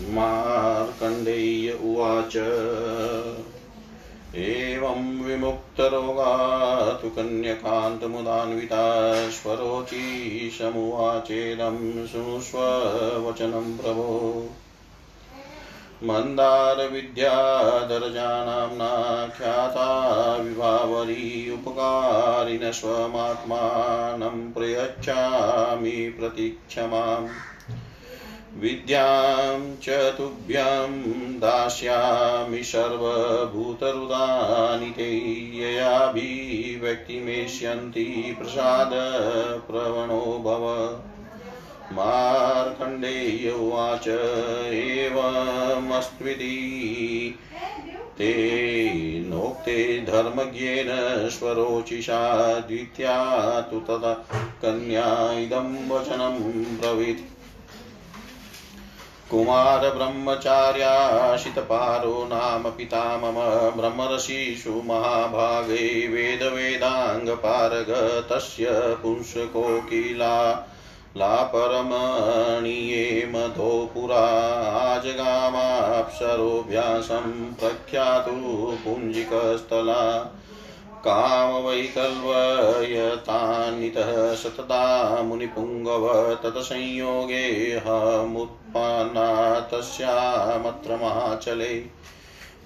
मार्कण्डेय्य उवाच। एवं विमुक्तरोगातु कन्यकान्तमुदान्विता स्वरोचिशमुवाचेदं शृणुष्व वचनं प्रभो। मन्दारविद्यादरजानाम्ना ख्याता विभावरी उपकारिण स्वमात्मानं प्रयच्छामि प्रतीक्षमाम्। विद्यां च तुभ्यं दास्यामि सर्वभूतरुदानिते ययाभिव्यक्तिमेष्यन्ति प्रसादप्रवणो भव। मार्कण्डेय उवाच, एवमस्त्विति। ते नोक्ते धर्मज्ञेन स्वरोचिषा, द्वित्या तु तदा कन्या इदं वचनं ब्रवीत्। कुमारब्रह्मचार्याशितपारो नाम पिता मम ब्रह्मर्षिषु महाभागे वेदवेदाङ्गपारग तस्य पुंसकोकिला लापरमणीये मधो पुरा प्रख्यातु पुञ्जिकस्थला कामवैकल्वयतान्नितः सतदा मुनिपुङ्गव तत्संयोगे हमुत्पन्ना तस्यामत्र महाचले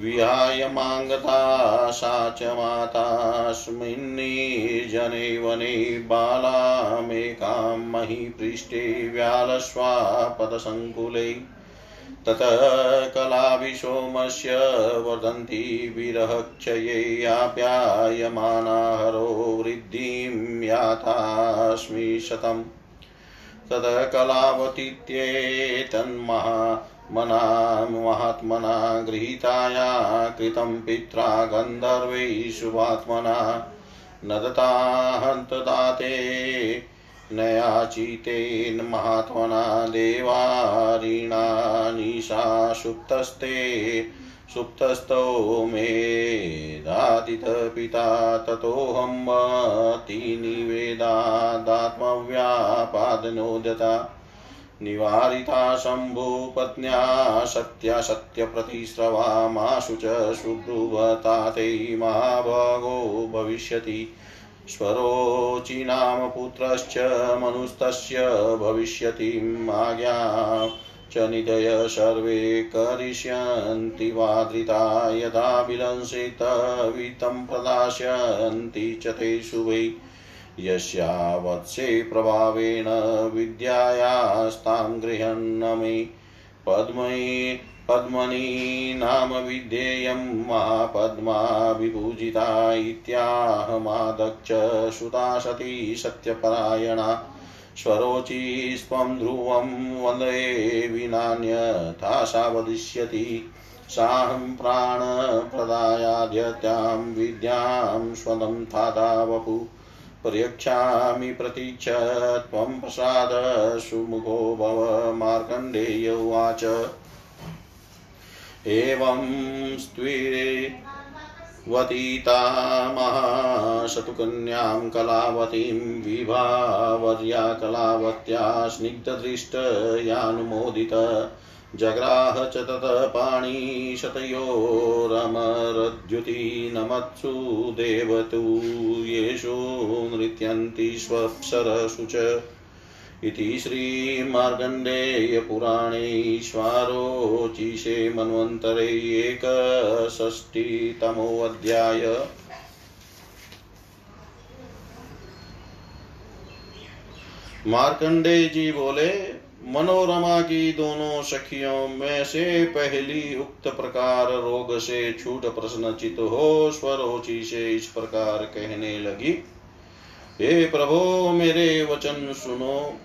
विहाय माङ्गता सा च मातास्मिन्निर्जने वने बालामेकां महीपृष्ठे व्यालस्वापदसङ्कुले। ततः कलाभिसोमस्य वर्धन्ति विरहक्षये आप्यायमानाहरो वृद्धिं यातास्मि शतम्। ततः कलावतीत्येतन्महा मना महात्मना गृहीताया कृतं पित्रा गन्धर्वै शुभात्मना न दताहन्तदाते नयाचितेन महात्मना देवारीणानिशा सुप्तस्ते सुप्तस्थो मेदादितपिता ततोऽहं मतिनिवेदादात्मव्यापादनोदता निवारिता शम्भुपत्न्या सत्या सत्यप्रतिस्रवा माशु च सुब्रुवता ते महाभागो भविष्यति। स्वरोचि नाम पुत्रश्च मनुस्तस्य भविष्यतिम् आज्ञा। च निधय सर्वे करिष्यन्ति वादृता यदा विलंसितवितं प्रदास्यन्ति च ते शुभै। यस्यावत्से प्रभावेण विद्यायास्तां गृहन्नमे पद्मये पद्मनी नाम विधेयं महापद्मा विपूजिता इत्याहमादक्ष सुता सती सत्यपरायणा। स्वरोचिस्त्वं ध्रुवं वंदे विनान्यथा सा वदिष्यति साहं प्राणप्रदायाद्यत्यां विद्यां स्वदं थाता वपु पर्यक्षामि प्रतीक्ष त्वं प्रसाद सुमुखो भव मार्कण्डेय उवाच। एवं स्त्वीवतीता महाशतुकन्यां कलावतीं विभावर्या कलावत्या स्निग्धदृष्टयानुमोदित। जग्राह च ततः पाणिशतयोरमरद्युतिनमत्सु देवतु येषु नृत्यन्ति स्वप्सरसु च। इति श्रीमार्कण्डेयपुराणे ईश्वारोचिषे मन्वन्तरे एकषष्टितमोऽध्याय मार्कंडे जी बोले, मनोरमा की दोनों सखियों में से पहली उक्त प्रकार रोग से छूट प्रश्नचित हो, स्वरोचि से इस प्रकार कहने लगी, हे प्रभो, मेरे वचन सुनो।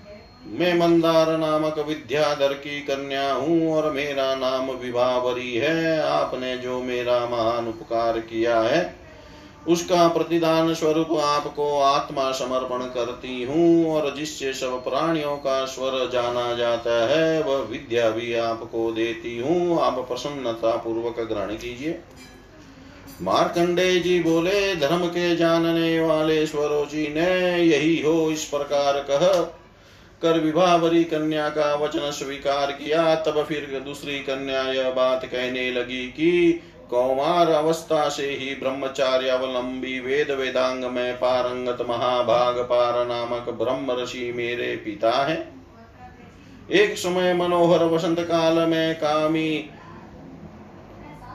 मैं मंदार नामक विद्याधर की कन्या हूँ और मेरा नाम विभावरी है। आपने जो मेरा महान उपकार किया है, उसका प्रतिदान स्वरूप आपको आत्मा समर्पण करती हूँ और जिससे सब प्राणियों का स्वर जाना जाता है, वह विद्या भी आपको देती हूँ। आप प्रसन्नता पूर्वक ग्रहण कीजिए। मार्कंडे जी बोले, धर्म के जानने वाले स्वरोजी ने यही हो इस प्रकार कह। कर विभावरी कन्या का वचन स्वीकार किया, तब फिर दूसरी कन्या यह बात कहने लगी कि कौमार अवस्था से ही ब्रह्मचार्य अवलंबी वेद वेदांग में पारंगत महाभाग पार नामक ब्रह्म ऋषि मेरे पिता है। एक समय मनोहर वसंत काल में कामी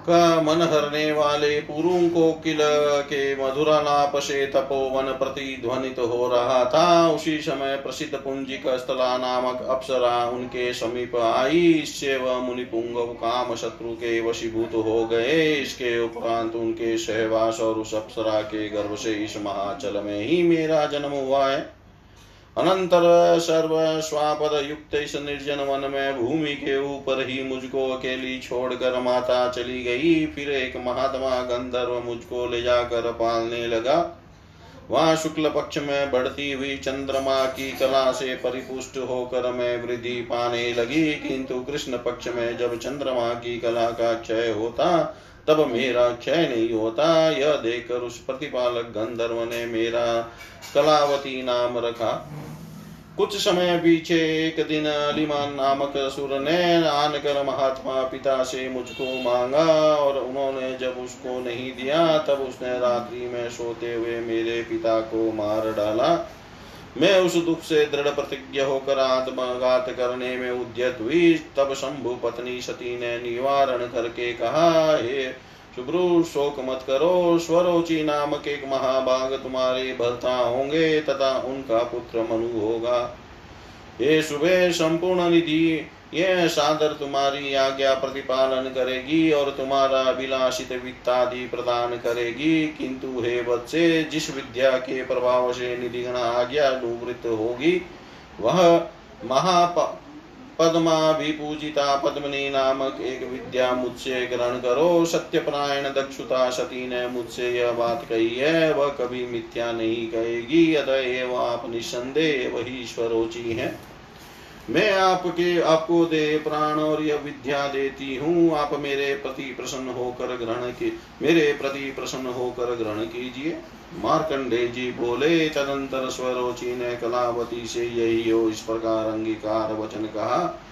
का मन हरने वाले पुरुं को किल के मधुरालाप से तपोवन प्रतिध्वनित हो रहा था। उसी समय प्रसिद्ध पुंजिक स्थला नामक अप्सरा उनके समीप आई। इससे वह मुनिपुंग काम शत्रु के वशीभूत हो गए। इसके उपरांत उनके सहवास और उस अप्सरा के गर्भ से इस महाचल में ही मेरा जन्म हुआ है। अनंतर सर्व स्वापद युक्त इस निर्जन वन में भूमि के ऊपर ही मुझको अकेली छोड़कर माता चली गई। फिर एक महात्मा गंधर्व मुझको ले जाकर पालने लगा। वहाँ शुक्ल पक्ष में बढ़ती हुई चंद्रमा की कला से परिपुष्ट होकर मैं वृद्धि पाने लगी। किंतु कृष्ण पक्ष में जब चंद्रमा की कला का क्षय होता तब मेरा क्षय नहीं होता। यह देखकर उस प्रतिपालक गंधर्व ने मेरा कलावती नाम रखा। कुछ समय पीछे एक दिन अलिमान नामक असुर ने आन कर महात्मा पिता से मुझको मांगा और उन्होंने जब उसको नहीं दिया, तब उसने रात्रि में सोते हुए मेरे पिता को मार डाला। मैं उस दुख से दृढ़ प्रतिज्ञ होकर आत्मघात करने में उद्यत हुई। तब शंभु पत्नी सती ने निवारण करके कहा, हे सुब्रू, शोक मत करो। स्वरोचि नामक एक महाभाग तुम्हारे भरता होंगे तथा उनका पुत्र मनु होगा। हे सुबह संपूर्ण निधि यह सादर तुम्हारी आज्ञा प्रतिपालन करेगी और तुम्हारा अभिलाषित वित्तादि प्रदान करेगी। किंतु हे बच्चे, जिस विद्या के प्रभाव से निधिगण आज्ञा निवृत्त होगी, वह महा पद्मा भी पूजिता पद्मनी नामक एक विद्या मुझसे ग्रहण करो। सत्यपरायण दक्षुता सती ने मुझसे यह बात कही है, वह कभी मिथ्या नहीं कहेगी। अतएव आप निसंदेह वही स्वरोची है। मैं आपके, आपको दे प्राण और यह विद्या देती हूँ। आप मेरे प्रति प्रसन्न होकर ग्रहण की, मेरे प्रति प्रसन्न होकर ग्रहण कीजिए। मार्कंडे जी बोले, तदंतर स्वरोची ने कलावती से यही हो इस प्रकार अंगीकार वचन कहा।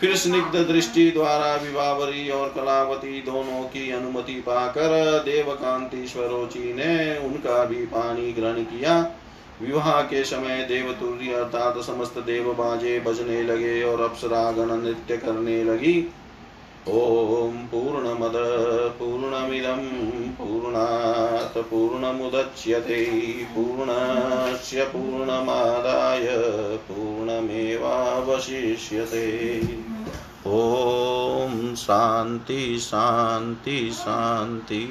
फिर स्निग्ध दृष्टि द्वारा विवावरी और कलावती दोनों की अनुमति पाकर देवकांति स्वरोचि ने उनका भी पानी ग्रहण किया। विवाह के समय देवतुल्य अर्थात समस्त देव बाजे बजने लगे और अप्सरागण नृत्य करने लगी। ॐ पूर्णमद, पूर्णमिदं, पूर्णात्, पूर्णमुदच्यते, पूर्णस्य पूर्णमादाय, पूर्णमेवावशिष्यते। ॐ शान्ति शान्ति शान्ति।